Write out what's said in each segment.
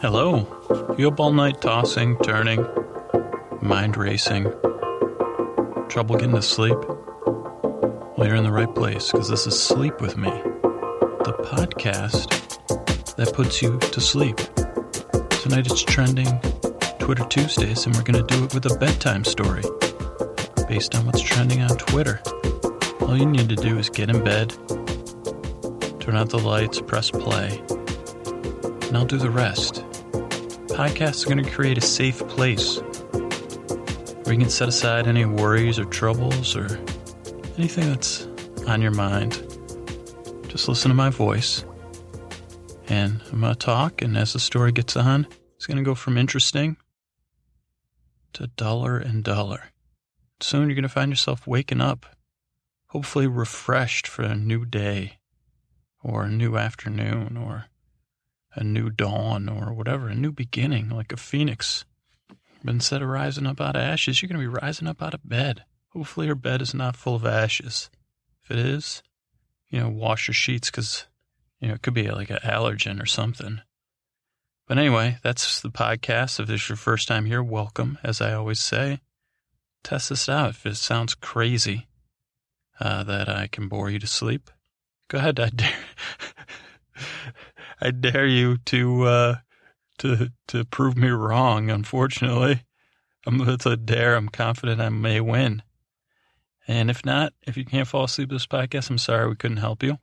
Hello. You up all night tossing, turning, mind racing, trouble getting to sleep? Well, you're in the right place because this is Sleep With Me, the podcast that puts you to sleep. Tonight it's trending Twitter Tuesdays, and we're going to do it with a bedtime story based on what's trending on Twitter. All you need to do is get in bed, turn out the lights, press play, and I'll do the rest. Podcasts are going to create a safe place where you can set aside any worries or troubles or anything that's on your mind. Just listen to my voice, and I'm going to talk, and as the story gets on, it's going to go from interesting to duller and duller. Soon you're going to find yourself waking up, hopefully refreshed for a new day, or a new afternoon, or a new dawn, or whatever, a new beginning, like a phoenix. Instead of rising up out of ashes, you're going to be rising up out of bed. Hopefully your bed is not full of ashes. If it is, you know, wash your sheets because, you know, it could be like an allergen or something. But anyway, that's the podcast. If this is your first time here, welcome. As I always say, test this out. If it sounds crazy uh, that I can bore you to sleep, go ahead. I dare, I dare you to uh, to to prove me wrong. Unfortunately, I'm, it's a dare. I'm confident I may win. And if not, if you can't fall asleep this podcast, I'm sorry we couldn't help you.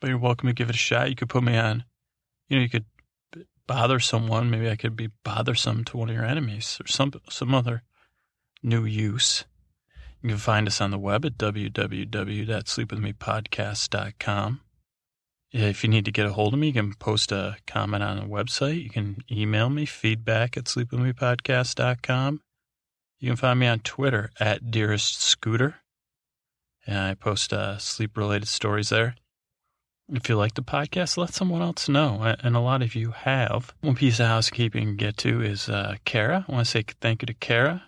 But you're welcome to give it a shot. You could put me on. You know, you could bother someone. Maybe I could be bothersome to one of your enemies or some some other new use. You can find us on the web at www.sleepwithmepodcast.com. If you need to get a hold of me, you can post a comment on the website. You can email me, feedback at sleepwithmepodcast.com. You can find me on Twitter at Dearest Scooter. And I post uh, sleep related stories there. If you like the podcast, let someone else know. And a lot of you have. One piece of housekeeping to get to is uh, Kara. I want to say thank you to Kara.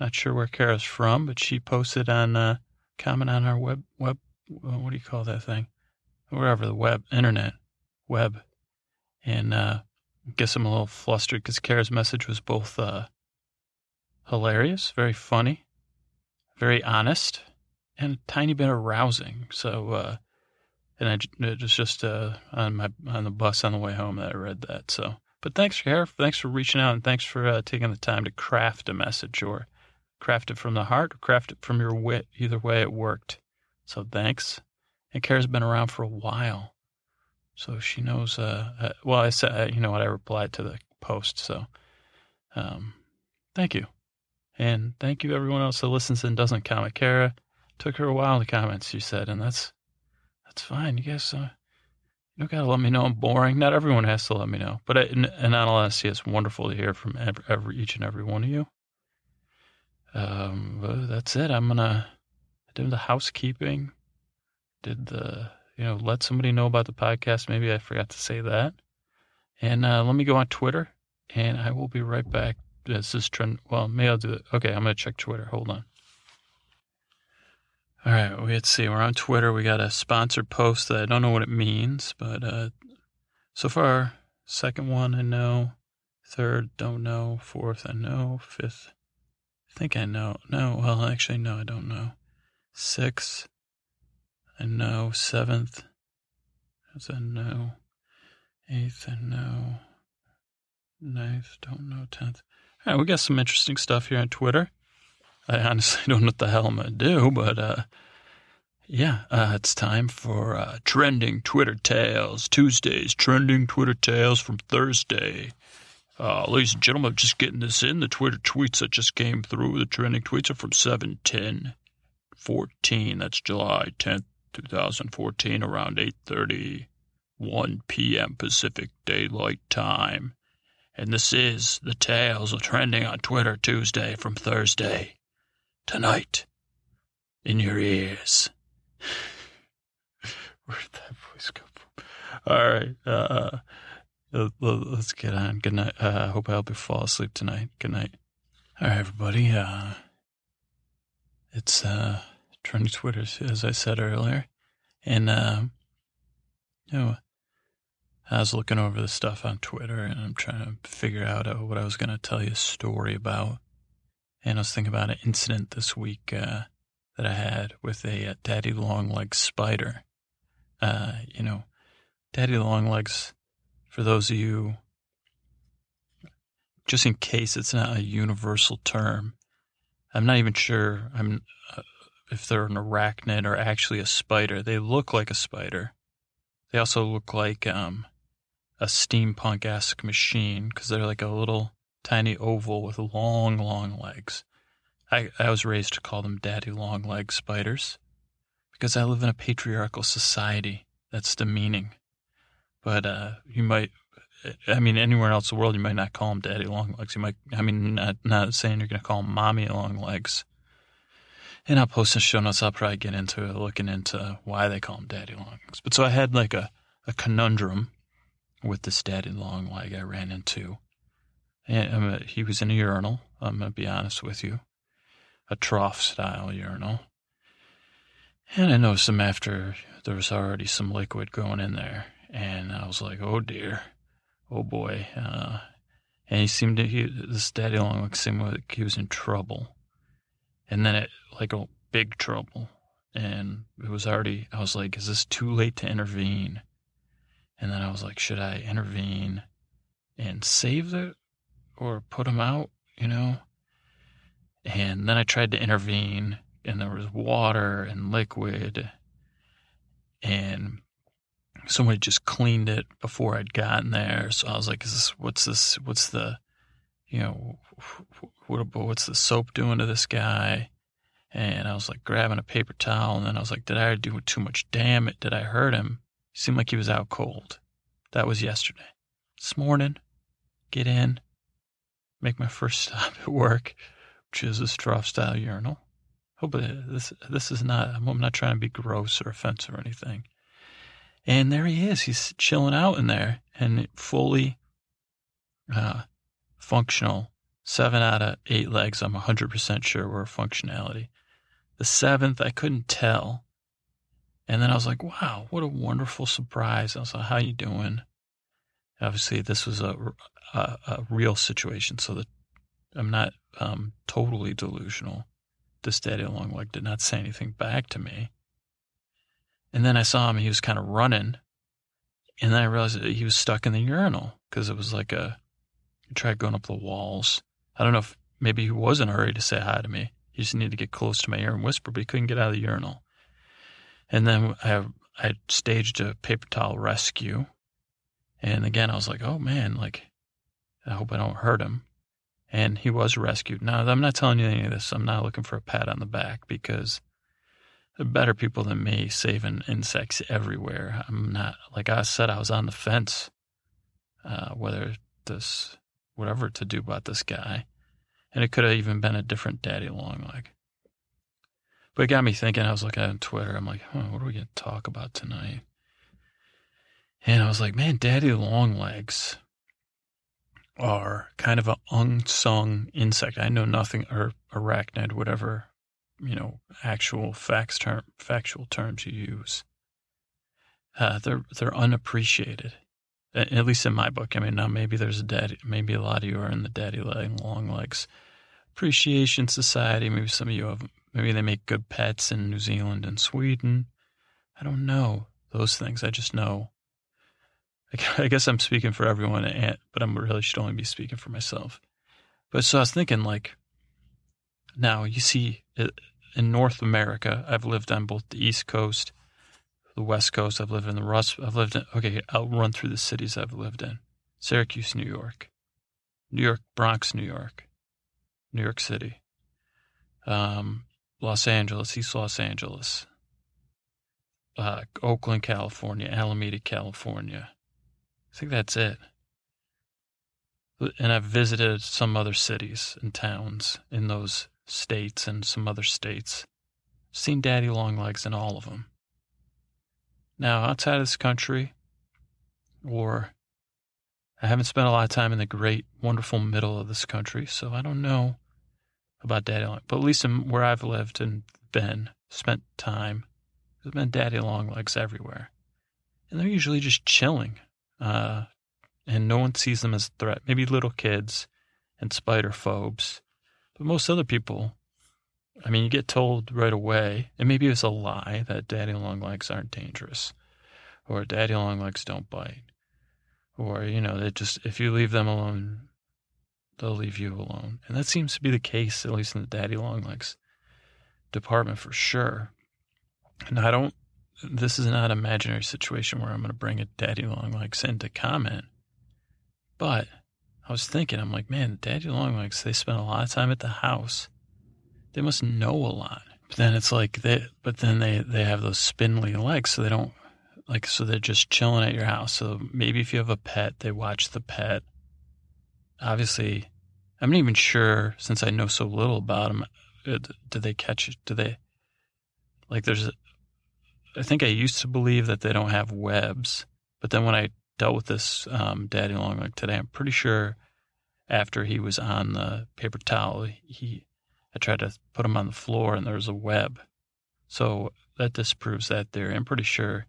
Not sure where Kara's from, but she posted on, uh, comment on our web, web, what do you call that thing? Wherever, the web, internet, web. And uh, I guess I'm a little flustered because Kara's message was both uh, hilarious, very funny, very honest, and a tiny bit arousing. So, uh, and I, it was just uh, on my on the bus on the way home that I read that. So, but thanks, Kara. Thanks for reaching out, and thanks for uh, taking the time to craft a message, or craft it from the heart, or craft it from your wit. Either way, it worked. So, thanks. And Kara's been around for a while, so she knows. Uh, uh well, I said, uh, you know what? I replied to the post, so um, thank you. And thank you everyone else that listens and doesn't comment. Kara took her a while to comment, she said, and that's that's fine. You guys, uh, you gotta let me know I'm boring. Not everyone has to let me know, but I, in, in all honesty, it's wonderful to hear from every, every each and every one of you. Um, that's it. I'm gonna do the housekeeping. Did the you know let somebody know about the podcast? Maybe I forgot to say that. And uh, let me go on Twitter, and I will be right back. This is trend. Well, maybe I'll do it. Okay, I'm gonna check Twitter. Hold on. All right, let's see. We're on Twitter. We got a sponsored post that I don't know what it means, but uh, so far, second one I know, third don't know, fourth I know, fifth I think I know. No, well, actually, no, I don't know. Sixth I no. seventh I know, eighth I no. ninth don't know, tenth. All right, we got some interesting stuff here on Twitter. I honestly don't know what the hell I'm gonna do, but uh, yeah, uh, it's time for uh, trending Twitter tales. Tuesdays, trending Twitter tales from Thursday. Uh, ladies and gentlemen, I'm just getting this in. The Twitter tweets that just came through, the trending tweets are from 710 14. That's July 10th, 2014, around 8:30, 1 p.m. Pacific Daylight Time. And this is the tales of trending on Twitter Tuesday from Thursday. Tonight, in your ears. Where'd that voice come from? All right. Uh, let's get on. Good night. I uh, hope I help you fall asleep tonight. Good night. All right, everybody. Uh, it's uh, trending Twitter, as I said earlier. And, uh, you know, I was looking over the stuff on Twitter and I'm trying to figure out uh, what I was going to tell you a story about. And I was thinking about an incident this week uh, that I had with a, a uh, daddy long leg spider. Uh, you know, daddy long legs, for those of you, just in case it's not a universal term, I'm not even sure I'm uh, if they're an arachnid or actually a spider. They look like a spider. They also look like um, a steampunk esque machine because they're like a little tiny oval with long, long legs. I, I was raised to call them daddy long leg spiders because I live in a patriarchal society. That's demeaning. But uh, you might, I mean, anywhere else in the world, you might not call them daddy long legs. You might, I mean, not, not saying you're going to call them mommy long legs. And I'll post in show notes. I'll probably get into looking into why they call them daddy long legs. But so I had like a, a conundrum with this daddy long leg I ran into. And um, he was in a urinal. I'm going to be honest with you, a trough style urinal. And I noticed him after there was already some liquid going in there. And I was like, oh dear, oh boy. Uh, and he seemed to, he, this daddy long leg seemed like he was in trouble. And then it, like a big trouble. And it was already, I was like, is this too late to intervene? And then I was like, should I intervene and save it or put him out, you know? And then I tried to intervene and there was water and liquid and somebody just cleaned it before I'd gotten there. So I was like, is this, what's this, what's the, you know, what, what's the soap doing to this guy? And I was like grabbing a paper towel and then I was like, did I do too much damage? Did I hurt him? He Seemed like he was out cold. That was yesterday. This morning, get in, make my first stop at work, which is a trough style urinal. Hope this this is not. I'm not trying to be gross or offensive or anything. And there he is. He's chilling out in there and fully uh, functional. Seven out of eight legs, I'm 100% sure were functionality. The seventh, I couldn't tell. And then I was like, wow, what a wonderful surprise. I was like, how you doing? Obviously, this was a, a, a real situation, so that I'm not um, totally delusional. This daddy long leg did not say anything back to me. And then I saw him, he was kind of running. And then I realized he was stuck in the urinal because it was like a, he tried going up the walls. I don't know if maybe he was in a hurry to say hi to me. He just needed to get close to my ear and whisper, but he couldn't get out of the urinal. And then I, I staged a paper towel rescue. And again, I was like, oh man, like, I hope I don't hurt him. And he was rescued. Now, I'm not telling you any of this. I'm not looking for a pat on the back because better people than me saving insects everywhere. I'm not, like I said, I was on the fence, uh, whether this, whatever to do about this guy. And it could have even been a different daddy long leg. But it got me thinking. I was looking on Twitter. I'm like, huh, what are we going to talk about tonight? And I was like, man, daddy long legs are kind of an unsung insect. I know nothing, or arachnid, whatever, you know, actual facts term, factual terms you use. Uh, they're they're unappreciated, at least in my book. I mean, now maybe there's a daddy, maybe a lot of you are in the daddy leg, long legs appreciation society. Maybe some of you have Maybe they make good pets in New Zealand and Sweden. I don't know those things. I just know. I guess I'm speaking for everyone, but I'm really should only be speaking for myself. But so I was thinking, like, now you see uh, in North America, I've lived on both the East Coast, the West Coast. I've lived in the Rust. I've lived in. Okay, I'll run through the cities I've lived in: Syracuse, New York, New York, Bronx, New York, New York City, um, Los Angeles, East Los Angeles, uh, Oakland, California, Alameda, California. I think that's it. And I've visited some other cities and towns in those states and some other states. Seen daddy long legs in all of them. Now, outside of this country, or I haven't spent a lot of time in the great, wonderful middle of this country, so I don't know about daddy long, but at least in where I've lived and been, spent time, there's been daddy long legs everywhere. And they're usually just chilling. uh, and no one sees them as a threat. Maybe little kids and spider phobes, but most other people. I mean, you get told right away, and maybe it's a lie that daddy long legs aren't dangerous, or daddy long legs don't bite, or you know, they just if you leave them alone, they'll leave you alone, and that seems to be the case at least in the daddy long legs department for sure. And I don't. This is not an imaginary situation where I'm going to bring a daddy long legs in to comment, but I was thinking, I'm like, man, daddy long legs, they spend a lot of time at the house. They must know a lot. But then it's like they, but then they, they have those spindly legs, so they don't, like, so they're just chilling at your house. So maybe if you have a pet, they watch the pet. Obviously, I'm not even sure, since I know so little about them, do they catch? Do they, like, there's, I think I used to believe that they don't have webs, but then when I dealt with this um, daddy long leg today. I'm pretty sure after he was on the paper towel, he I tried to put them on the floor and there was a web. So that disproves that theory. I'm pretty sure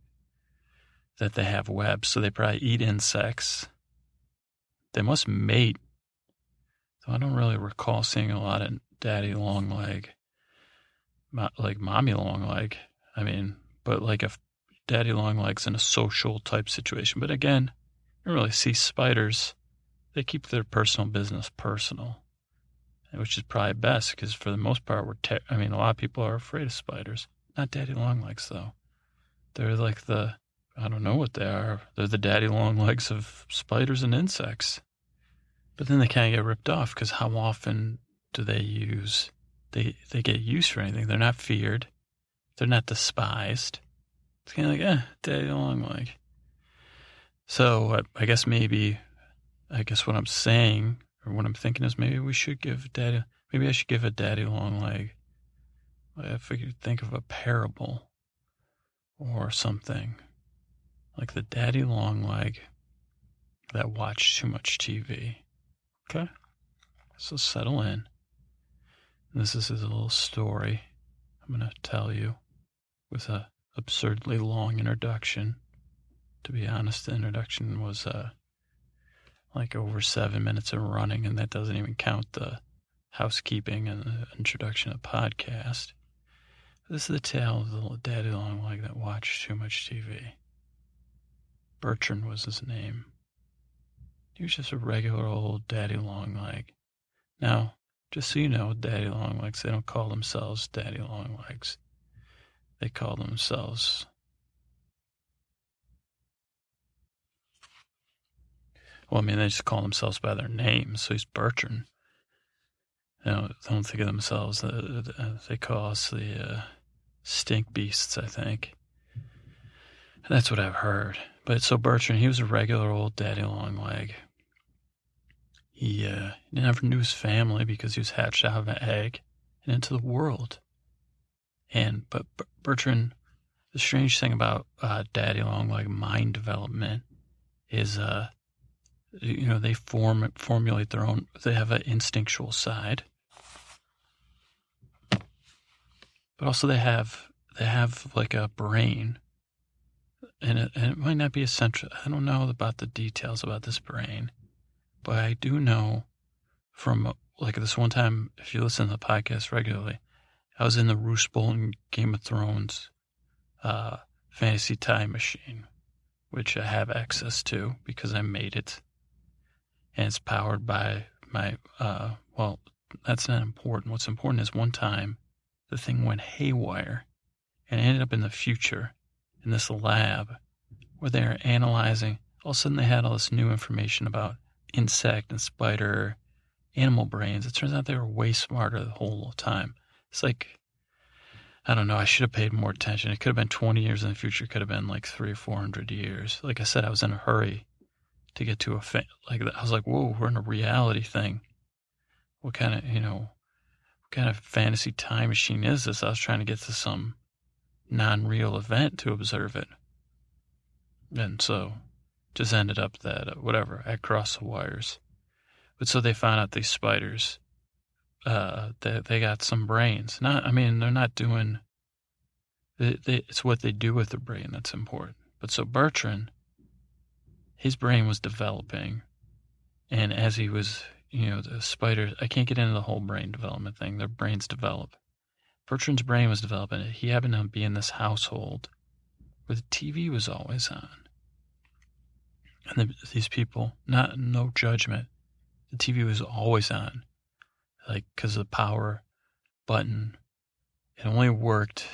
that they have webs, so they probably eat insects. They must mate. So I don't really recall seeing a lot of daddy long leg, like mommy long leg. I mean, but like if daddy long legs in a social type situation. But again, you don't really see spiders. They keep their personal business personal, which is probably best because for the most part, we're, te- I mean, a lot of people are afraid of spiders. Not daddy long legs though. They're like the, I don't know what they are. They're the daddy long legs of spiders and insects. But then they kind of get ripped off because how often do they use, they, they get used for anything. They're not feared. They're not despised. It's kind of like, eh, daddy long leg. So I, I guess maybe, I guess what I'm saying or what I'm thinking is maybe we should give daddy, maybe I should give a daddy long leg. If we could think of a parable or something like the daddy long leg that watched too much TV. Okay? So settle in. This is a little story I'm going to tell you with a absurdly long introduction. To be honest, the introduction was uh, like over seven minutes of running, and that doesn't even count the housekeeping and the introduction of podcast. This is the tale of the daddy long leg that watched too much TV. Bertrand was his name. He was just a regular old daddy long leg. Now, just so you know, daddy long legs, they don't call themselves daddy long legs they call themselves. Well, I mean, they just call themselves by their name. So he's Bertrand. You don't, they don't think of themselves. Uh, uh, they call us the uh, stink beasts, I think. That's what I've heard. But so Bertrand, he was a regular old daddy long leg. He, uh, never knew his family because he was hatched out of an egg and into the world. And but Bertrand, the strange thing about uh, Daddy Long, like mind development, is uh, you know they form formulate their own. They have an instinctual side, but also they have they have like a brain, and it, and it might not be essential. I don't know about the details about this brain, but I do know from like this one time. If you listen to the podcast regularly I was in the Roose Bolton Game of Thrones uh, fantasy time machine, which I have access to because I made it. And it's powered by my, uh, well, that's not important. What's important is one time the thing went haywire and ended up in the future in this lab where they are analyzing. All of a sudden, they had all this new information about insect and spider, animal brains. It turns out they were way smarter the whole time. It's like, I don't know. I should have paid more attention. It could have been 20 years in the future. It could have been like three or 400 years. Like I said, I was in a hurry to get to a, fa- like, that. I was like, whoa, we're in a reality thing. What kind of, you know, what kind of fantasy time machine is this? I was trying to get to some non real event to observe it. And so just ended up that, uh, whatever, I crossed the wires. But so they found out these spiders uh, they they got some brains. Not, I mean, they're not doing. They, they, it's what they do with the brain that's important. But so Bertrand, his brain was developing. And as he was, you know, the spiders, I can't get into the whole brain development thing. Their brains develop. Bertrand's brain was developing. He happened to be in this household where the TV was always on. And the, these people, not no judgment, the TV was always on, like because the power button. It only worked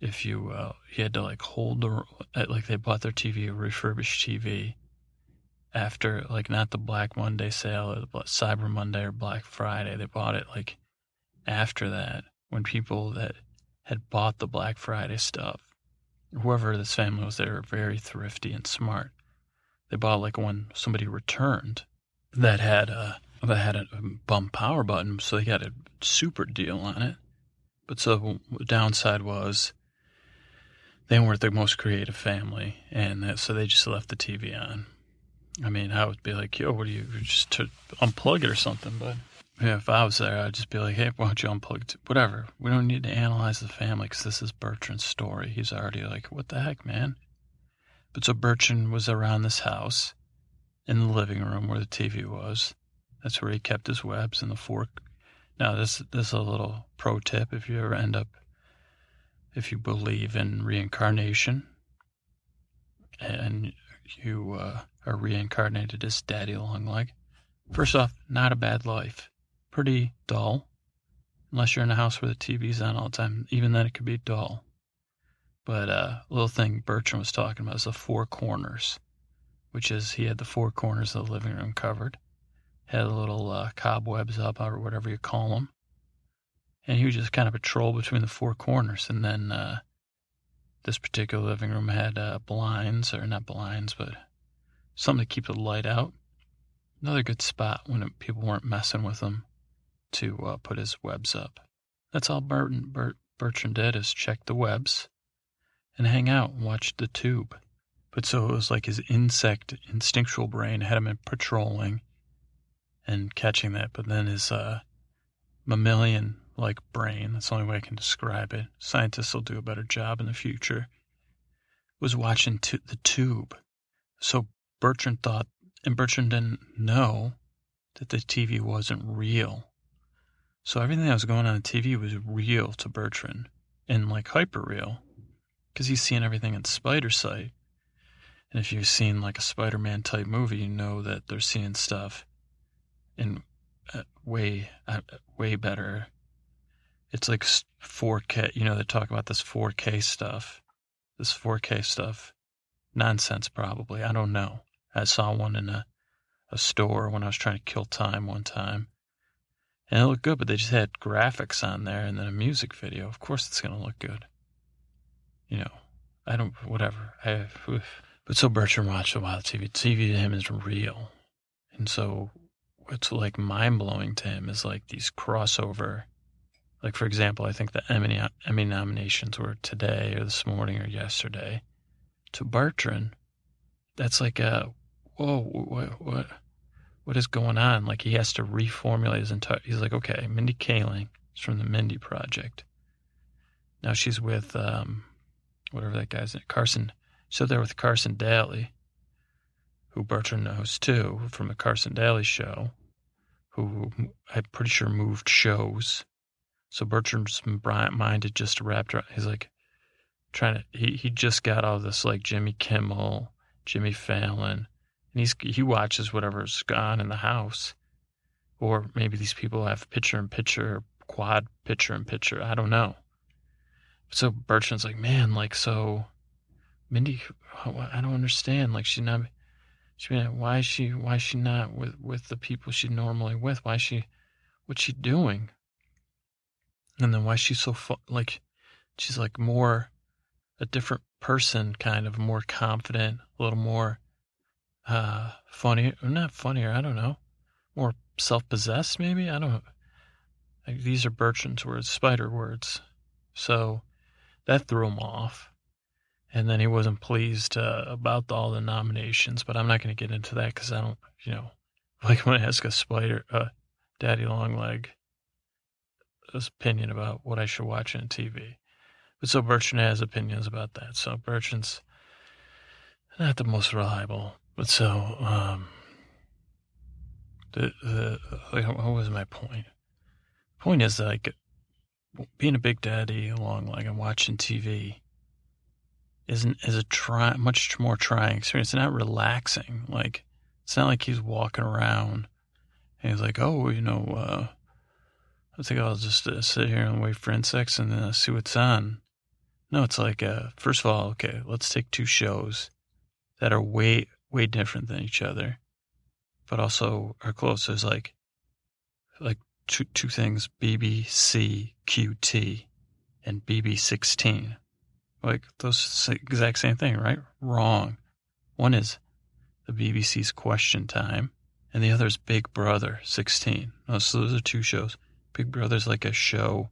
if you uh, you had to like hold the uh, like they bought their TV a refurbished TV after like not the Black Monday sale or the Cyber Monday or Black Friday. They bought it like after that when people that had bought the Black Friday stuff, whoever this family was, they were very thrifty and smart. They bought like when somebody returned that had a that had a bump power button, so they got a super deal on it. But so the downside was they weren't the most creative family, and that, so they just left the TV on. I mean, I would be like, "Yo, what do you just to unplug it or something?" But yeah, if I was there, I'd just be like, "Hey, why don't you unplug it?" Whatever. We don't need to analyze the family because this is Bertrand's story. He's already like, "What the heck, man?" But so Bertrand was around this house, in the living room where the TV was. That's where he kept his webs and the fork. Now, this this is a little pro tip if you ever end up if you believe in reincarnation and you uh, are reincarnated as Daddy Longleg. First off, not a bad life. Pretty dull. Unless you're in a house where the TV's on all the time. Even then, it could be dull. But uh, little thing Bertrand was talking about is the four corners, which is he had the four corners of the living room covered, had a little uh, cobwebs up or whatever you call them, and he would just kind of patrol between the four corners. And then uh, this particular living room had uh, blinds, or not blinds, but something to keep the light out. Another good spot when people weren't messing with him to uh, put his webs up. That's all Burton, Bert, Bertrand did is check the webs and hang out and watch the tube. But so it was like his insect instinctual brain had him patrolling and catching that, but then his uh, mammalian like brain, that's the only way I can describe it. Scientists will do a better job in the future. Was watching to the tube. So Bertrand thought, and Bertrand didn't know that the TV wasn't real. So everything that was going on the TV was real to Bertrand and like hyper real because he's seeing everything in Spider Sight. And if you've seen like a Spider Man type movie, you know that they're seeing stuff in uh, way, uh, way better it's like 4K. You know, they talk about this 4K stuff, this 4K stuff. Nonsense, probably. I don't know. I saw one in a, a store when I was trying to kill time one time. And it looked good, but they just had graphics on there and then a music video. Of course, it's going to look good. You know, I don't, whatever. I, but so Bertrand watched a while TV. TV to him is real. And so what's like mind blowing to him is like these crossover like, for example, I think the Emmy, Emmy nominations were today or this morning or yesterday. To Bertrand, that's like a, whoa, what, what, what is going on? Like, he has to reformulate his entire, he's like, okay, Mindy Kaling is from the Mindy Project. Now she's with, um, whatever that guy's name, Carson. So they're with Carson Daly, who Bertrand knows too from the Carson Daly show, who I'm pretty sure moved shows so Bertrand's mind had just wrapped around. He's like trying to. He he just got all this like Jimmy Kimmel, Jimmy Fallon, and he's he watches whatever's gone in the house, or maybe these people have picture in picture, quad picture in picture. I don't know. So Bertrand's like, man, like so. Mindy, I don't understand. Like she not, she why is she why is she not with with the people she normally with? Why is she, what's she doing? And then why she's so fu- like she's like more a different person kind of more confident a little more uh funny not funnier i don't know more self-possessed maybe? I don't like, these are bertrand's words spider words. So that threw him off. And then he wasn't pleased uh, about all the nominations but i'm not going to get into that because i don't you know like when i ask a spider uh, daddy long leg opinion about what I should watch on TV. But so Bertrand has opinions about that. So Bertrand's not the most reliable. But so, um, the, the, what was my point? Point is, like, being a big daddy along, like, I'm watching TV isn't, is a try, much more trying experience. It's not relaxing. Like, it's not like he's walking around and he's like, oh, you know, uh, I think I'll just uh, sit here and wait for insects and uh, see what's on. No, it's like, uh, first of all, okay, let's take two shows that are way, way different than each other, but also are close. There's like, like two, two things, BBC QT and BB16. Like those exact same thing, right? Wrong. One is the BBC's Question Time, and the other is Big Brother 16. Oh, so those are two shows. Big Brother's like a show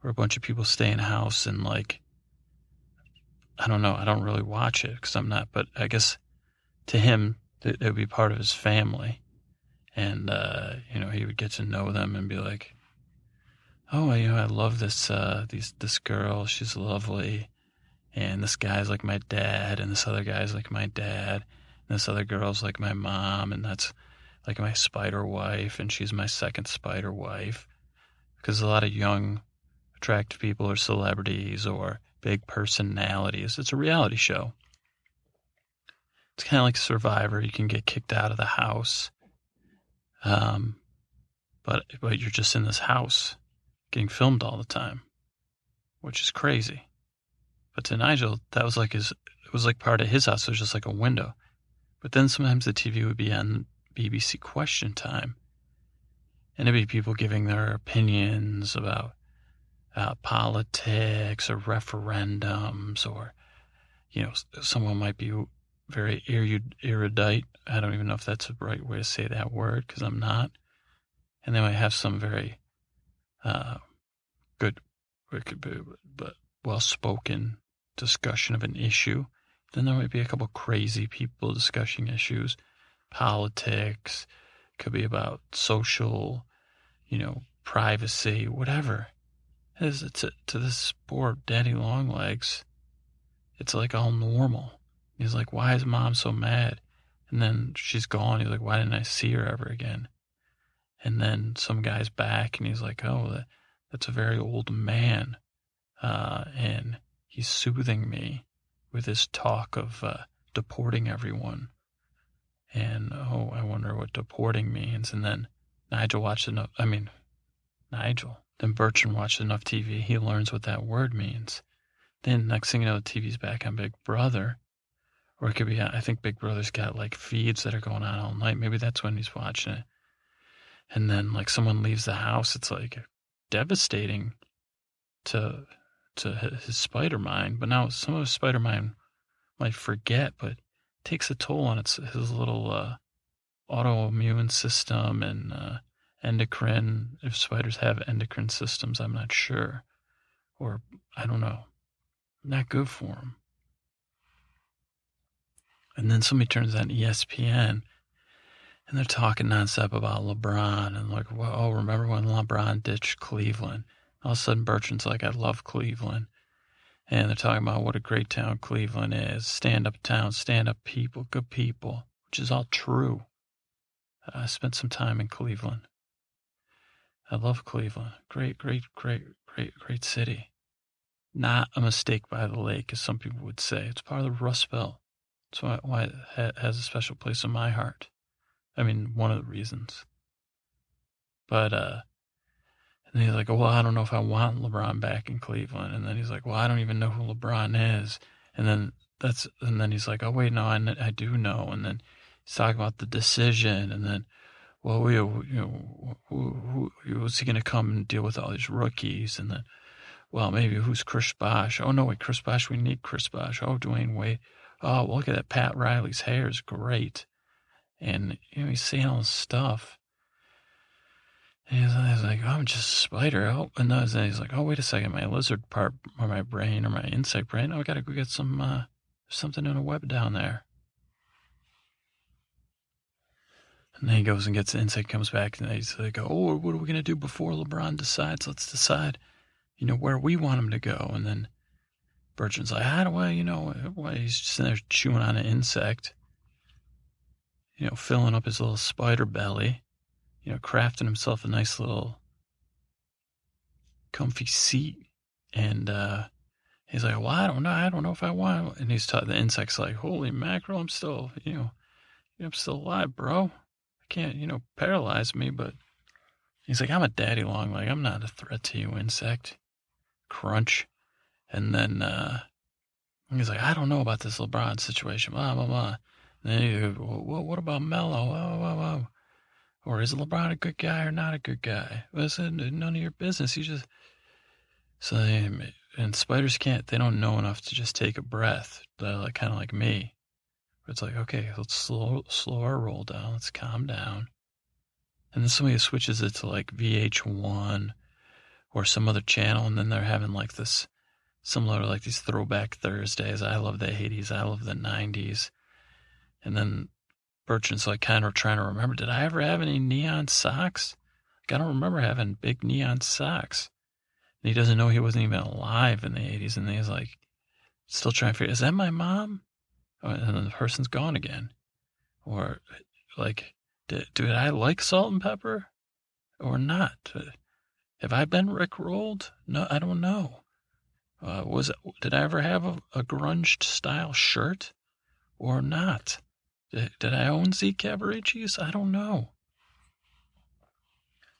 where a bunch of people stay in house and like I don't know. I don't really watch it because I'm not, but I guess to him, it, would be part of his family. And, uh, you know, he would get to know them and be like, oh, you know, I love this, uh, these, this girl. She's lovely. And this guy's like my dad. And this other guy's like my dad. And this other girl's like my mom. And that's like my spider wife. And she's my second spider wife. Because a lot of young, attractive people are celebrities or big personalities. It's a reality show. It's kind of like Survivor. You can get kicked out of the house, um, but but you're just in this house, getting filmed all the time, which is crazy. But to Nigel, that was like his. It was like part of his house. It was just like a window. But then sometimes the TV would be on BBC Question Time, and it'd be people giving their opinions about uh, politics or referendums, or you know, someone might be very erudite. I don't even know if that's the right way to say that word because I'm not. And they might have some very uh, good, but well spoken discussion of an issue. Then there might be a couple crazy people discussing issues, politics, could be about social, you know, privacy, whatever is to, to this poor daddy long legs, it's like all normal. He's like, why is mom so mad? And then she's gone. He's like, why didn't I see her ever again? And then some guy's back and he's like, oh, that, that's a very old man. Uh, and he's soothing me with his talk of uh, deporting everyone. And oh, I wonder what deporting means. And then Nigel watched enough. I mean, Nigel. Then Bertrand watched enough TV, he learns what that word means. Then next thing you know, the TV's back on Big Brother. Or it could be, I think Big Brother's got like feeds that are going on all night. Maybe that's when he's watching it. And then like someone leaves the house, it's like devastating to to his spider mind. But now some of his spider mind might forget, but takes a toll on its his little uh, autoimmune system and uh, endocrine, if spiders have endocrine systems, I'm not sure. Or, I don't know. Not good for them. And then somebody turns on ESPN and they're talking nonstop about LeBron and like, well, oh, remember when LeBron ditched Cleveland? All of a sudden, Bertrand's like, I love Cleveland. And they're talking about what a great town Cleveland is stand up town, stand up people, good people, which is all true. I spent some time in Cleveland. I love Cleveland. Great, great, great, great, great city. Not a mistake by the lake, as some people would say. It's part of the Rust Belt. That's why, why it has a special place in my heart. I mean, one of the reasons. But, uh, and he's like, well, I don't know if I want LeBron back in Cleveland. And then he's like, well, I don't even know who LeBron is. And then that's, and then he's like, oh, wait, no, I, I do know. And then he's talking about the decision. And then, well, we, you know, who, who was he going to come and deal with all these rookies? And then, well, maybe who's Chris Bosh? Oh, no, wait, Chris Bosh, we need Chris Bosh. Oh, Dwyane Wade. Oh, look at that. Pat Riley's hair is great. And, you know, he's saying all this stuff. He's, he's like, oh, I'm just a spider. Oh, and then he's like, oh, wait a second. My lizard part or my brain or my insect brain. Oh, I got to go get some, uh, something in a web down there. And then he goes and gets the insect, comes back, and he's like, "Oh, what are we gonna do before LeBron decides? Let's decide, you know, where we want him to go." And then Bertrand's like, how do I, you know, why he's just sitting there chewing on an insect, you know, filling up his little spider belly, you know, crafting himself a nice little comfy seat. And uh, he's like, well, I don't know. I don't know if I want. And he's talking, the insect's like, holy mackerel, I'm still, you know, I'm still alive, bro. I can't, you know, paralyze me, but he's like, I'm a daddy long leg. I'm not a threat to you, insect. Crunch. And then uh, he's like, I don't know about this LeBron situation, blah, blah, blah. And then he goes, well, what about Melo? Whoa, whoa, whoa. Or is LeBron a good guy or not a good guy? Well, it's uh, none of your business. You just. So, they, and spiders can't, they don't know enough to just take a breath. They're like, kind of like me. It's like, okay, let's slow, slow our roll down. Let's calm down. And then somebody switches it to like VH1 or some other channel, and then they're having like this similar to like these throwback Thursdays. I love the 80s. I love the 90s. And then Bertrand's like kind of trying to remember, did I ever have any neon socks? Like, I don't remember having big neon socks. And he doesn't know he wasn't even alive in the 80s. And he's like, still trying to figure, is that my mom? Oh, and then the person's gone again. Or like, did, did I like Salt-N-Pepa or not? Have I been rickrolled? No, I don't know. Uh, was did I ever have a, a style shirt or not? Did, did I own Z. Cavaricci's? I don't know.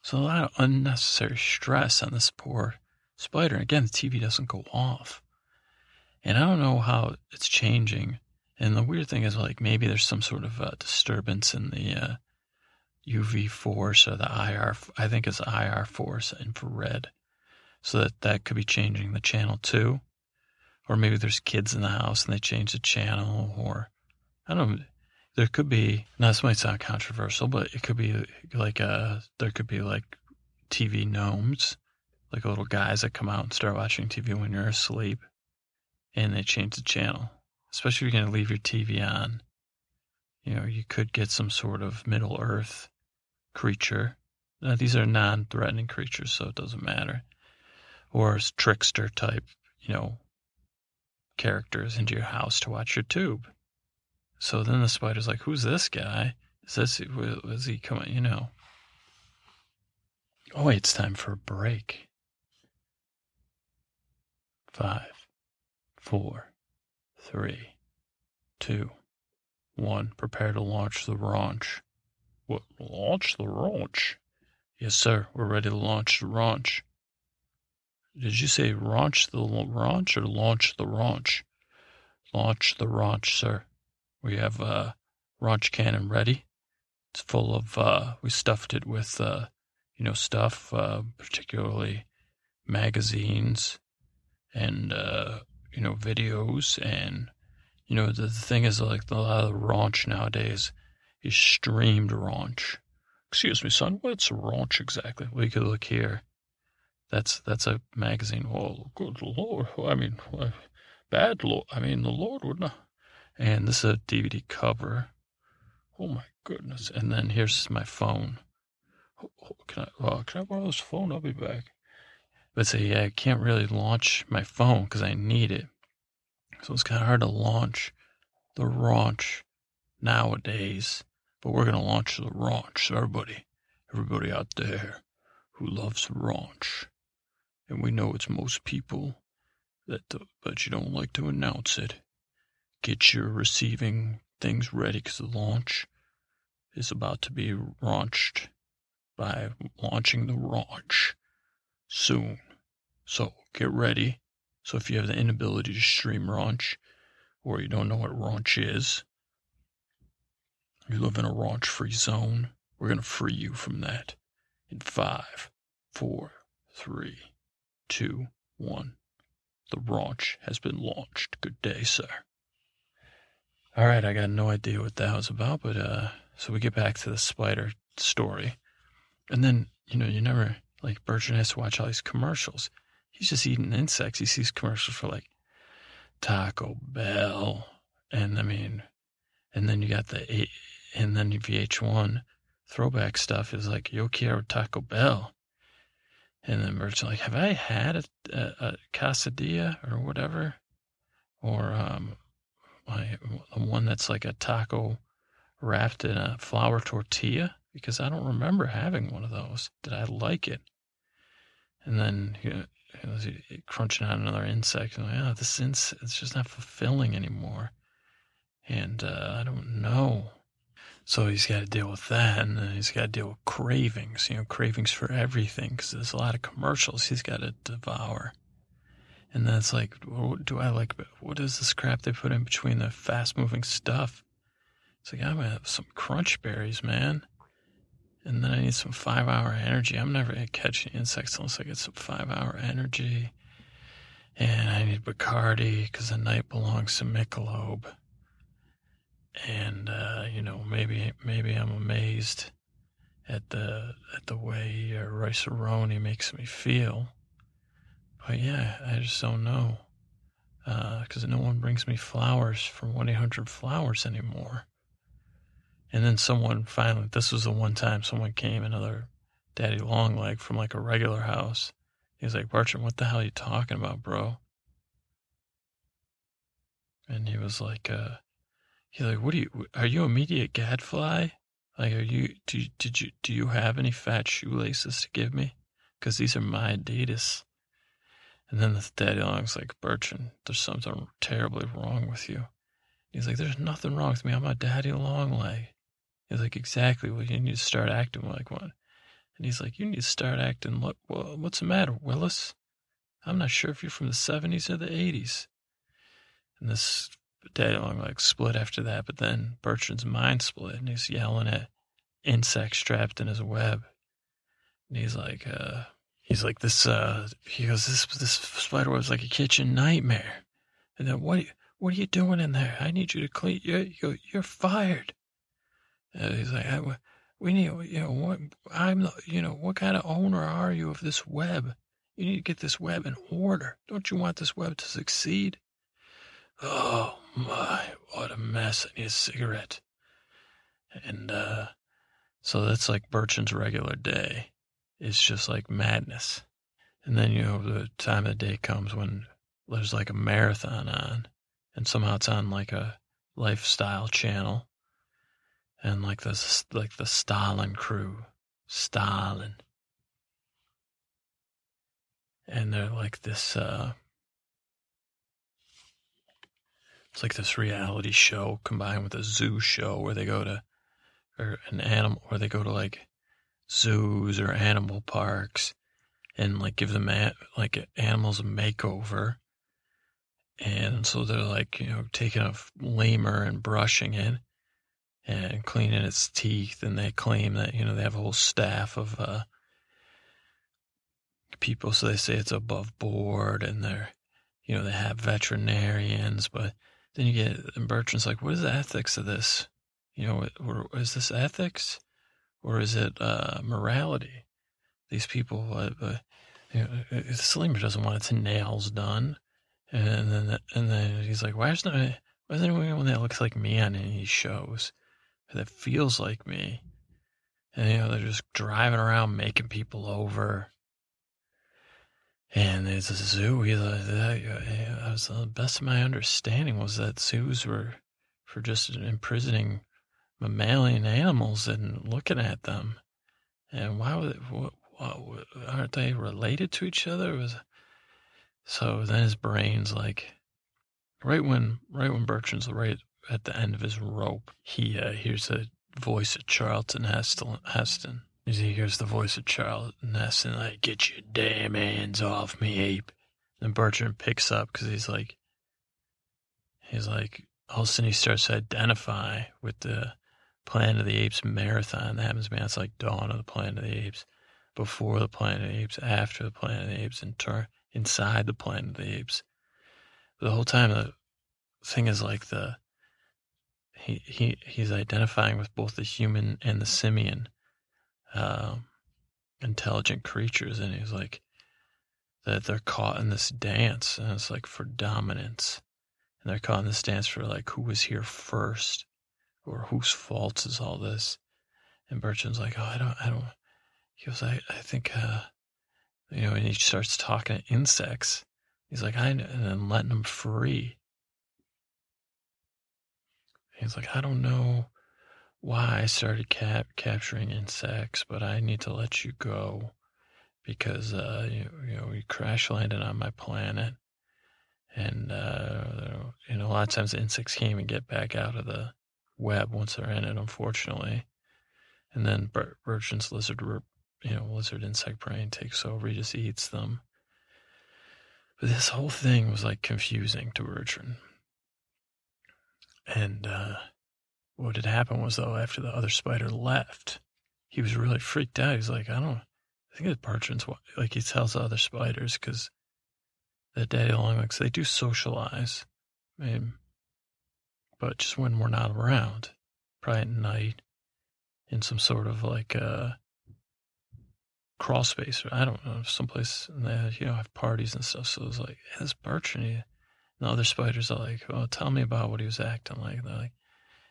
So a lot of unnecessary stress on this poor spider. Again, the TV doesn't go off. And I don't know how it's changing. And the weird thing is, like, maybe there's some sort of uh, disturbance in the uh, UV force or the IR, I think it's IR force, infrared so that that could be changing the channel too. Or maybe there's kids in the house and they change the channel, or I don't know. There could be, now this might sound controversial, but it could be like, uh, there could be like TV gnomes, like little guys that come out and start watching TV when you're asleep and they change the channel. Especially if you're going to leave your TV on. You know, you could get some sort of Middle Earth creature. Now, these are non threatening creatures, so it doesn't matter or trickster type, you know, characters into your house to watch your tube. So then the spider's like, "Who's this guy? Is this was he coming? You know?" Oh wait, it's time for a break. Five, four, three, two, one. Prepare to launch the launch. What? Launch the launch? Yes, sir. We're ready to launch the launch. Did you say launch the launch or launch the launch? Launch the launch, sir. We have a uh, launch cannon ready. It's full of, uh, we stuffed it with, uh, you know, stuff, uh, particularly magazines and, uh, you know, videos. And, you know, the, the thing is, like, a lot of the raunch nowadays is streamed raunch. Excuse me, son, what's a raunch exactly? We could look here. That's that's a magazine. Oh, good lord! I mean, bad lord. I mean, the Lord would not. And this is a DVD cover. Oh my goodness! And then here's my phone. Can I? Can I borrow this phone? I'll be back. But say, yeah, I can't really launch my phone because I need it. So it's kind of hard to launch the launch nowadays. But we're gonna launch the launch. So everybody, everybody out there who loves launch and we know it's most people that, but you don't like to announce it. Get your receiving things ready because the launch is about to be launched by launching the launch soon. So get ready. So if you have the inability to stream launch or you don't know what launch is, you live in a launch free zone, we're going to free you from that in five, four, three, two, one. The launch has been launched. Good day, sir. All right, I got no idea what that was about, but uh, so we get back to the spider story, and then you know you never like Bertrand has to watch all these commercials. He's just eating insects. He sees commercials for like Taco Bell, and I mean, and then you got the and then VH1 throwback stuff is like Yo quiero Taco Bell, and then merchant like, have I had a, a, a or whatever? or um, my, one that's like a taco wrapped in a flour tortilla because I don't remember having one of those. Did I like it? And then you know, crunching on another insect. And like, oh, this insect, it's just not fulfilling anymore. And uh, I don't know. So he's got to deal with that, and then he's got to deal with cravings. You know, cravings for everything because there's a lot of commercials he's got to devour. And then it's like, what do I like? What is this crap they put in between the fast-moving stuff? It's like I'm gonna have some crunch berries, man. And then I need some five hour energy. I'm never going to catch insects unless I get some five hour energy. And I need Bacardi because the night belongs to Michelob. And, uh, you know, maybe, maybe I'm amazed at the, at the way uh, Rice-A-Roni makes me feel. But yeah, I just don't know. Because uh, no one brings me flowers from 1 800 Flowers anymore. And then someone finally, this was the one time someone came, another daddy long leg from like a regular house. He's like, Bertrand, what the hell are you talking about, bro? And he was like, uh, he's like, what are you, are you immediate gadfly? Like, are you, do, did you, do you have any fat shoelaces to give me? Cause these are my Adidas. And then the daddy long's like, Bertrand, there's something terribly wrong with you. He's like, there's nothing wrong with me. I'm a daddy long leg. He's like, exactly. Well, you need to start acting like one. And he's like, you need to start acting. Look, well, what's the matter, Willis? I'm not sure if you're from the 70s or the 80s. And this daddy long like split after that, but then Bertrand's mind split and he's yelling at insects trapped in his web. And he's like, uh, he's like, this, uh, he goes, this, this spider web's like a kitchen nightmare. And then what, what are you doing in there? I need you to clean, you're, you're, you're fired. And he's like, we need, you know, what, I'm, the, you know, what kind of owner are you of this web? You need to get this web in order. Don't you want this web to succeed? Oh my, what a mess. I need a cigarette. And, uh, so that's like Bertrand's regular day. It's just like madness. And then, you know, the time of the day comes when there's like a marathon on, and somehow it's on like a lifestyle channel and like this like the Stalin crew, Stalin, and they're like this. uh It's like this reality show combined with a zoo show where they go to, or an animal, where they go to like zoos or animal parks, and like give them like animals a makeover. And so they're like, you know, taking a lemur and brushing it and cleaning its teeth. And they claim that, you know, they have a whole staff of uh, people. So they say it's above board and they're, you know, they have veterinarians. But then you get, and Bertrand's like, what is the ethics of this? You know, is this ethics or is it uh, morality? These people, uh, uh, you know, Slimer doesn't want its nails done. And then, and then he's like, why isn't, why isn't anyone that looks like me on any shows? that feels like me. And, you know, they're just driving around making people over. And there's a zoo. He, that was the best of my understanding was that zoos were for just imprisoning mammalian animals and looking at them. And why would what, what, aren't they related to each other? Was so then his brain's like, right when right when Bertrand's right at the end of his rope, he uh, hears the voice of Charlton Heston. Heston. He hears the voice of Charlton Heston, like, get your damn hands off me, ape. And Bertrand picks up because he's like, he's like, all of a sudden he starts to identify with the Planet of the Apes marathon. That happens, man. It's like Dawn of the Planet of the Apes, before the Planet of the Apes, after the Planet of the Apes, and turn inside the Planet of the Apes. The whole time, the thing is like the he, he he's identifying with both the human and the simian uh, intelligent creatures, and he's like that they're caught in this dance, and it's like for dominance, and they're caught in this dance for like who was here first, or whose fault is all this, and Bertrand's like, oh, I don't, I don't. He goes, I, I think, uh, you know, and he starts talking to insects. He's like, I, and then letting them free. He's like, I don't know why I started cap- capturing insects, but I need to let you go because uh, you, you know you crash landed on my planet, and uh, you know a lot of times the insects can't even get back out of the web once they're in it, unfortunately. And then Bertrand's lizard, you know, lizard insect brain takes over. He just eats them. But this whole thing was like confusing to Bertrand. And uh, what had happened was, though, after the other spider left, he was really freaked out. He's like, I don't, I think it's Bertrand's, like he tells the other spiders, because the daddy longlegs, they do socialize. I mean, but just when we're not around, probably at night, in some sort of like uh, crawl space, or I don't know, someplace, and they, you know, have parties and stuff. So it was like, hey, this Bertrand, he, and the other spiders are like, well, tell me about what he was acting like. They're like,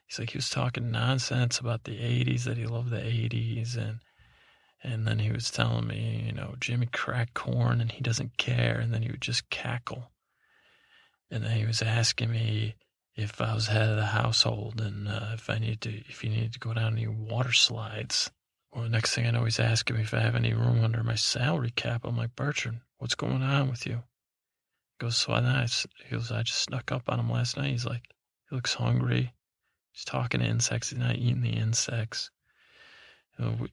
he's like, he was talking nonsense about the 80s, that he loved the 80s, and and then he was telling me, you know, Jimmy cracked corn and he doesn't care, and then he would just cackle. And then he was asking me if I was head of the household and uh, if I need to, if you need to go down any water slides. Well, the next thing I know, he's asking me if I have any room under my salary cap. I'm like, Bertrand, what's going on with you? He goes, so I, he goes, I just snuck up on him last night. He's like, he looks hungry. He's talking to insects. He's not eating the insects. You know, we,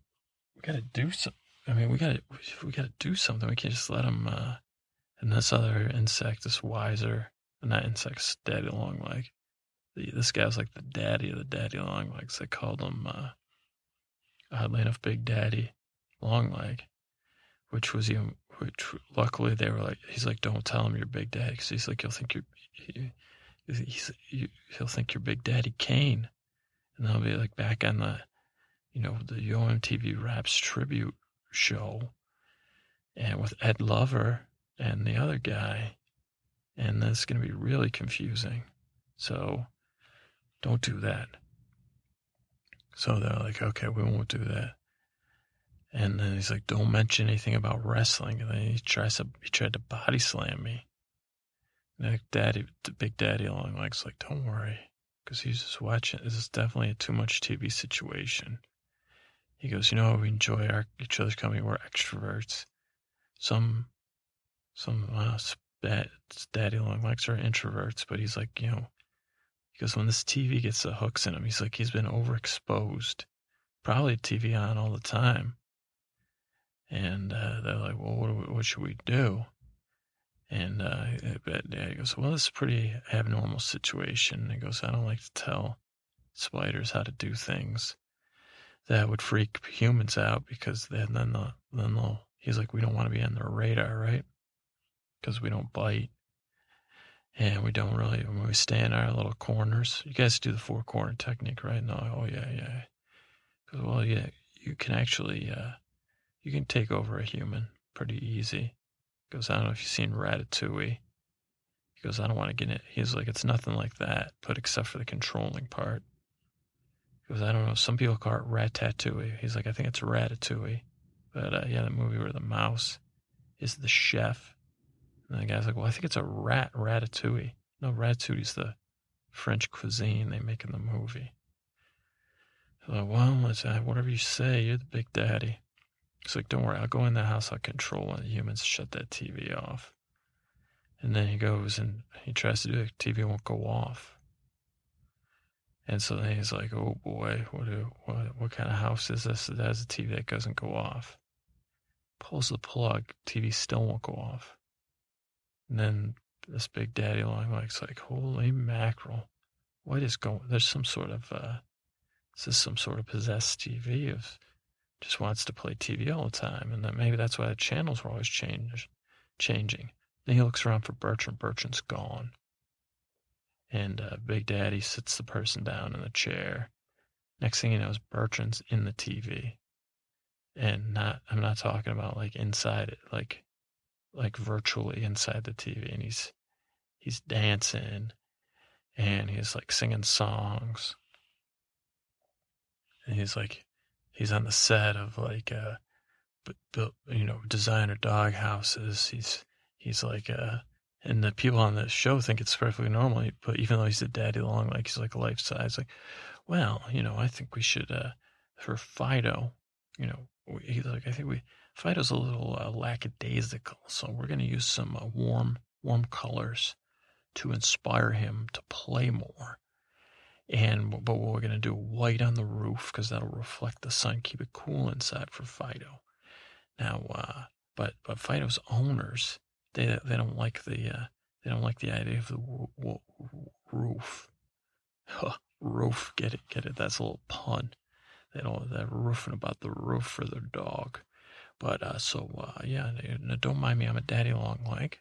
we got to do something. I mean, we got to, we got to do something. We can't just let him, uh, and this other insect, this wiser, and that insect's daddy long leg. The, this guy's like the daddy of the daddy long legs. They called him, uh, oddly enough, Big Daddy Long Leg, which was you. Which luckily they were like, he's like, don't tell him you're Big Daddy, because he's like, he'll think you're, he, he's, he'll think you're Big Daddy Kane, and they'll be like back on the, you know, the Yo! MTV Raps tribute show, and with Ed Lover and the other guy, and that's going to be really confusing. So don't do that. So they're like, okay, we won't do that. And then he's like, don't mention anything about wrestling. And then he tries to, he tried to body slam me. And daddy, the big daddy long legs, like, don't worry. Cause he's just watching. This is definitely a too much TV situation. He goes, you know, we enjoy our, each other's company. We're extroverts. Some, some, uh, daddy long legs are introverts, but he's like, you know, because when this TV gets the hooks in him, he's like he's been overexposed. Probably TV on all the time. And uh, they're like, well, what, what should we do? And uh, he goes, well, this is a pretty abnormal situation. He goes, I don't like to tell spiders how to do things that would freak humans out because then then they'll, then they'll, he's like, we don't want to be on their radar, right? Because we don't bite and we don't really when we stay in our little corners. You guys do the four corner technique, right? No, oh yeah, yeah. Because well, yeah, you can actually uh, you can take over a human pretty easy. Because I don't know if you've seen Ratatouille. He goes, I don't want to get it. He's like, it's nothing like that, but except for the controlling part. He goes, I don't know. Some people call it Ratatouille. He's like, I think it's Ratatouille. But uh, yeah, the movie where the mouse is the chef and the guy's like, well, I think it's a rat ratatouille. No, ratatouille's the French cuisine they make in the movie. Like, well, it's, whatever you say, you're the big daddy. He's like, don't worry, I'll go in the house, I'll control it. Humans shut that TV off. And then he goes and he tries to do it, TV won't go off. And so then he's like, oh boy, what, do, what, what kind of house is this that has a TV that doesn't go off? Pulls the plug, TV still won't go off. And then this big daddy long legs like, holy mackerel. What is going there's some sort of uh is this some sort of possessed TV of just wants to play TV all the time and that maybe that's why the channels were always change, changing. Then he looks around for Bertrand. Bertrand's gone. And uh, Big Daddy sits the person down in the chair. Next thing you know is Bertrand's in the TV. And not I'm not talking about like inside it, like like virtually inside the TV and he's he's dancing and he's like singing songs. And he's like he's on the set of like uh built you know designer dog houses. He's he's like uh and the people on the show think it's perfectly normal. But even though he's a daddy long, like he's like life size, like, well, you know, I think we should uh, for Fido, you know, he's like, I think we Fido's a little uh, lackadaisical, so we're going to use some uh, warm, warm colors to inspire him to play more. And but we're going to do white on the roof because that'll reflect the sun, keep it cool inside for Fido. Now, uh, but but Fido's owners they they don't like the uh, they don't like the idea of the w- w- roof. roof, get it, get it. That's a little pun. They don't they're roofing about the roof for their dog. But uh, so uh, yeah, don't mind me. I'm a daddy long leg,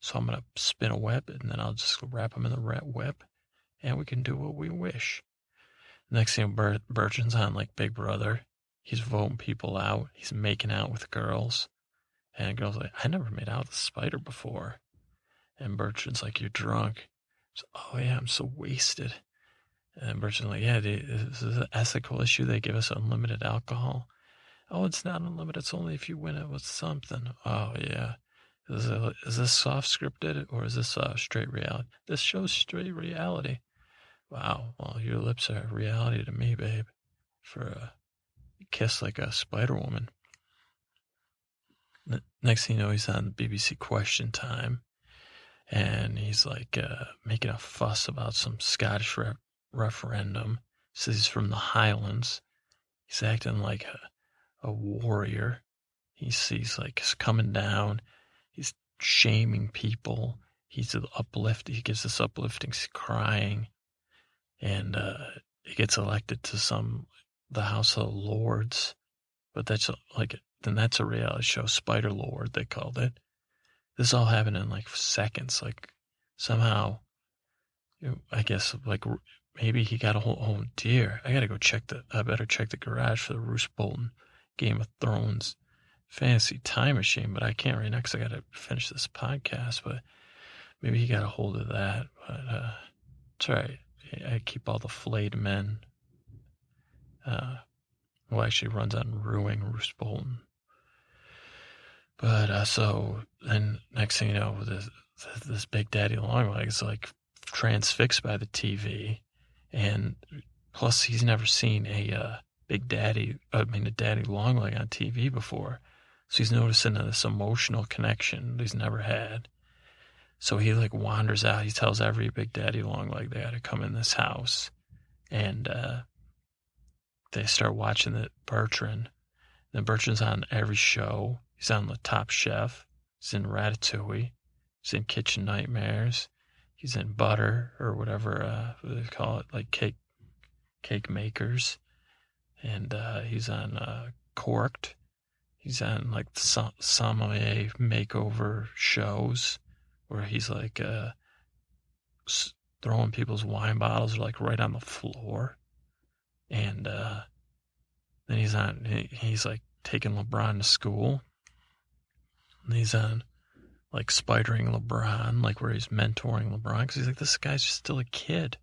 so I'm gonna spin a web and then I'll just wrap them in the web, and we can do what we wish. Next thing, Bertrand's on like Big Brother. He's voting people out. He's making out with girls. And girl's like, I never made out with a spider before. And Bertrand's like, You're drunk. So, oh, yeah, I'm so wasted. And Bertrand's like, Yeah, this is an ethical issue. They give us unlimited alcohol. Oh, it's not unlimited. It's only if you win it with something. Oh, yeah. Is, it, is this soft scripted or is this uh, straight reality? This show's straight reality. Wow. Well, your lips are reality to me, babe. For a kiss like a Spider Woman. Next thing you know, he's on BBC Question Time, and he's like uh, making a fuss about some Scottish re- referendum. Says he's from the Highlands. He's acting like a, a warrior. He sees like he's coming down. He's shaming people. He's uplifting. He gives this uplifting crying, and uh, he gets elected to some the House of Lords. But that's like then that's a reality show. Spider Lord, they called it. This all happened in like seconds. Like somehow, I guess like maybe he got a whole. Oh dear, I gotta go check the. I better check the garage for the Roose Bolton Game of Thrones fantasy time machine. But I can't right now because I gotta finish this podcast. But maybe he got a hold of that. But uh, it's all right. I keep all the flayed men. Uh, well, actually runs on ruining Roose Bolton. But uh, so then next thing you know, this, this big daddy long is like transfixed by the TV, and plus he's never seen a uh, big daddy, I mean a daddy longleg on TV before, so he's noticing this emotional connection he's never had. So he like wanders out. He tells every big daddy longleg they got to come in this house, and uh, they start watching the Bertrand. Then Bertrand's on every show. He's on The Top Chef. He's in Ratatouille. He's in Kitchen Nightmares. He's in Butter or whatever uh, what they call it, like cake cake makers. And uh, he's on uh, Corked. He's on like the sommelier makeover shows where he's like uh, throwing people's wine bottles like right on the floor. And uh, then he's on. He's like taking LeBron to school and he's on like spidering LeBron, like where he's mentoring LeBron, because he's like, this guy's just still a kid.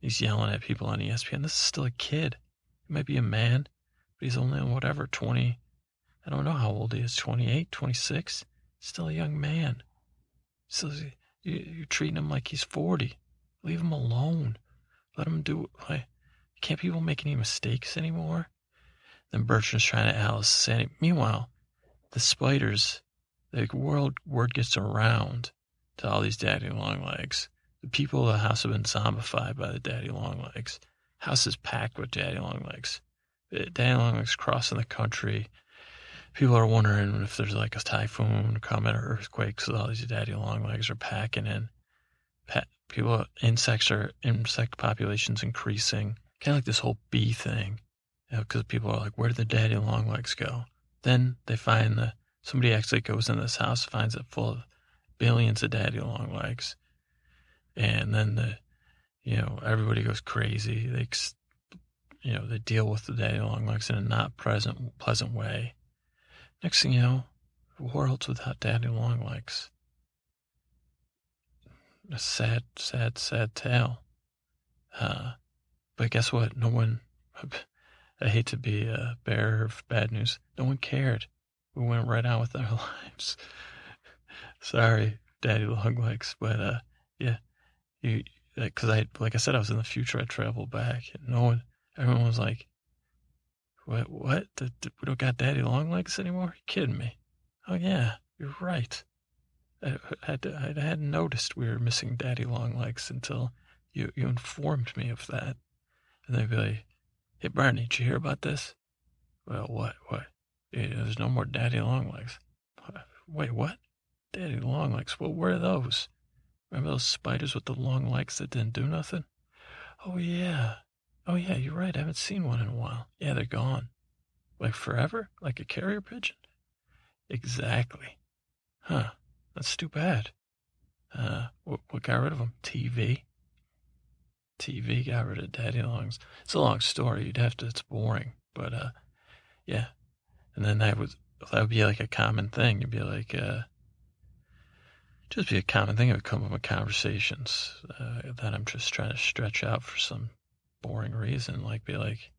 He's yelling at people on ESPN. This is still a kid. He might be a man, but he's only whatever, 20. I don't know how old he is, 28, 26. Still a young man. So you're treating him like he's 40. Leave him alone. Let him do it. Can't people make any mistakes anymore? Then Bertrand's trying to Alice say, meanwhile, the spiders the world word gets around to all these daddy long legs. The people of the house have been zombified by the daddy long legs. House is packed with daddy long legs. Daddy long legs crossing the country. People are wondering if there's like a typhoon coming or earthquake because all these daddy long legs are packing in. people, insects are insect populations increasing. Kind of like this whole bee thing, because you know, people are like, where did the daddy long legs go? Then they find the Somebody actually goes in this house, finds it full of billions of daddy long legs. And then the, you know, everybody goes crazy. They, you know, they deal with the daddy long legs in a not present, pleasant way. Next thing you know, worlds without daddy long legs. A sad, sad, sad tale. Uh, but guess what? No one, I hate to be a bearer of bad news. No one cared we went right on with our lives. Sorry, daddy long legs, but uh, yeah, you because I like I said I was in the future. I traveled back, and no one, everyone was like, "What? What? The, the, we don't got daddy long legs anymore? you kidding me? Oh yeah, you're right. I, I, I hadn't noticed we were missing daddy long legs until you you informed me of that, and they'd be like, "Hey Barney, did you hear about this?" Well, what? What? There's no more daddy long legs. Wait, what? Daddy long legs? What were those? Remember those spiders with the long legs that didn't do nothing? Oh, yeah. Oh, yeah, you're right. I haven't seen one in a while. Yeah, they're gone. Like forever? Like a carrier pigeon? Exactly. Huh. That's too bad. Uh, what, what got rid of them? TV. TV got rid of daddy longs. It's a long story. You'd have to, it's boring. But, uh, yeah. And then that would, that would be like a common thing. You'd be like, uh, just be a common thing. It would come up in conversations uh, that I'm just trying to stretch out for some boring reason. Like, be like,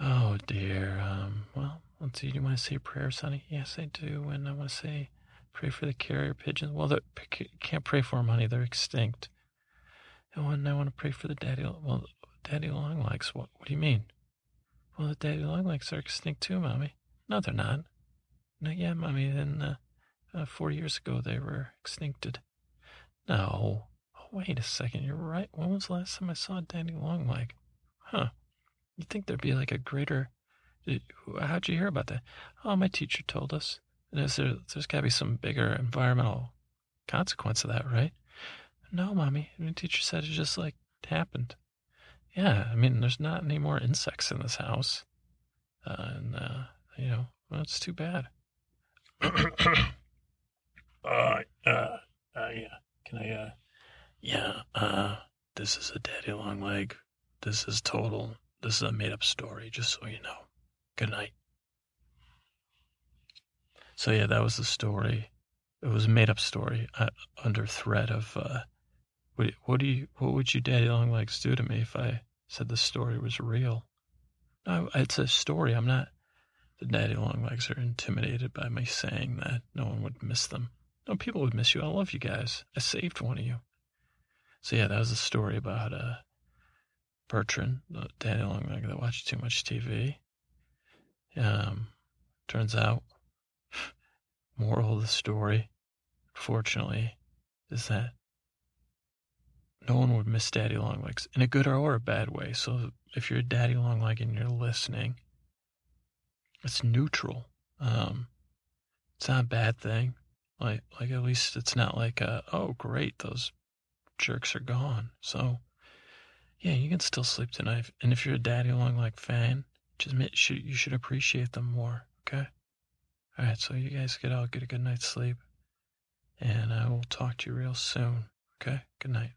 oh dear, um, well, let's see, do you want to say a prayer, Sonny? Yes, I do. And I want to say, pray for the carrier pigeons. Well, they can't pray for them, honey. They're extinct. Oh, and I want to pray for the daddy, well, daddy longlegs. What, what do you mean? Well, the daddy longlegs are extinct too, mommy. No, they're not. Not yet, mommy. Then, uh, uh, four years ago, they were extincted. No. Oh, wait a second. You're right. When was the last time I saw a Daddy Longleg? Huh. You'd think there'd be like a greater. How'd you hear about that? Oh, my teacher told us. There's, there, there's got to be some bigger environmental consequence of that, right? No, mommy. My teacher said it just like happened. Yeah, I mean, there's not any more insects in this house. Uh, and, uh, you know, well, too bad. Uh, uh, uh, yeah. Can I, uh, yeah, uh, this is a daddy long leg. This is total, this is a made up story, just so you know. Good night. So, yeah, that was the story. It was a made up story uh, under threat of, uh, what, what do you, what would you daddy long legs do to me if I said the story was real? No, it's a story. I'm not, the daddy long legs are intimidated by me saying that no one would miss them. No, people would miss you. I love you guys. I saved one of you. So yeah, that was a story about uh, Bertrand, the daddy long that watched too much TV. Um, turns out, moral of the story, fortunately, is that no one would miss daddy long legs in a good or a bad way. So if you're a daddy long leg and you're listening, it's neutral. Um, it's not a bad thing. Like, like at least it's not like, a, oh, great, those jerks are gone. So, yeah, you can still sleep tonight. And if you're a daddy long like fan, just should, you should appreciate them more. Okay. All right. So you guys get out, get a good night's sleep, and uh, I will talk to you real soon. Okay. Good night.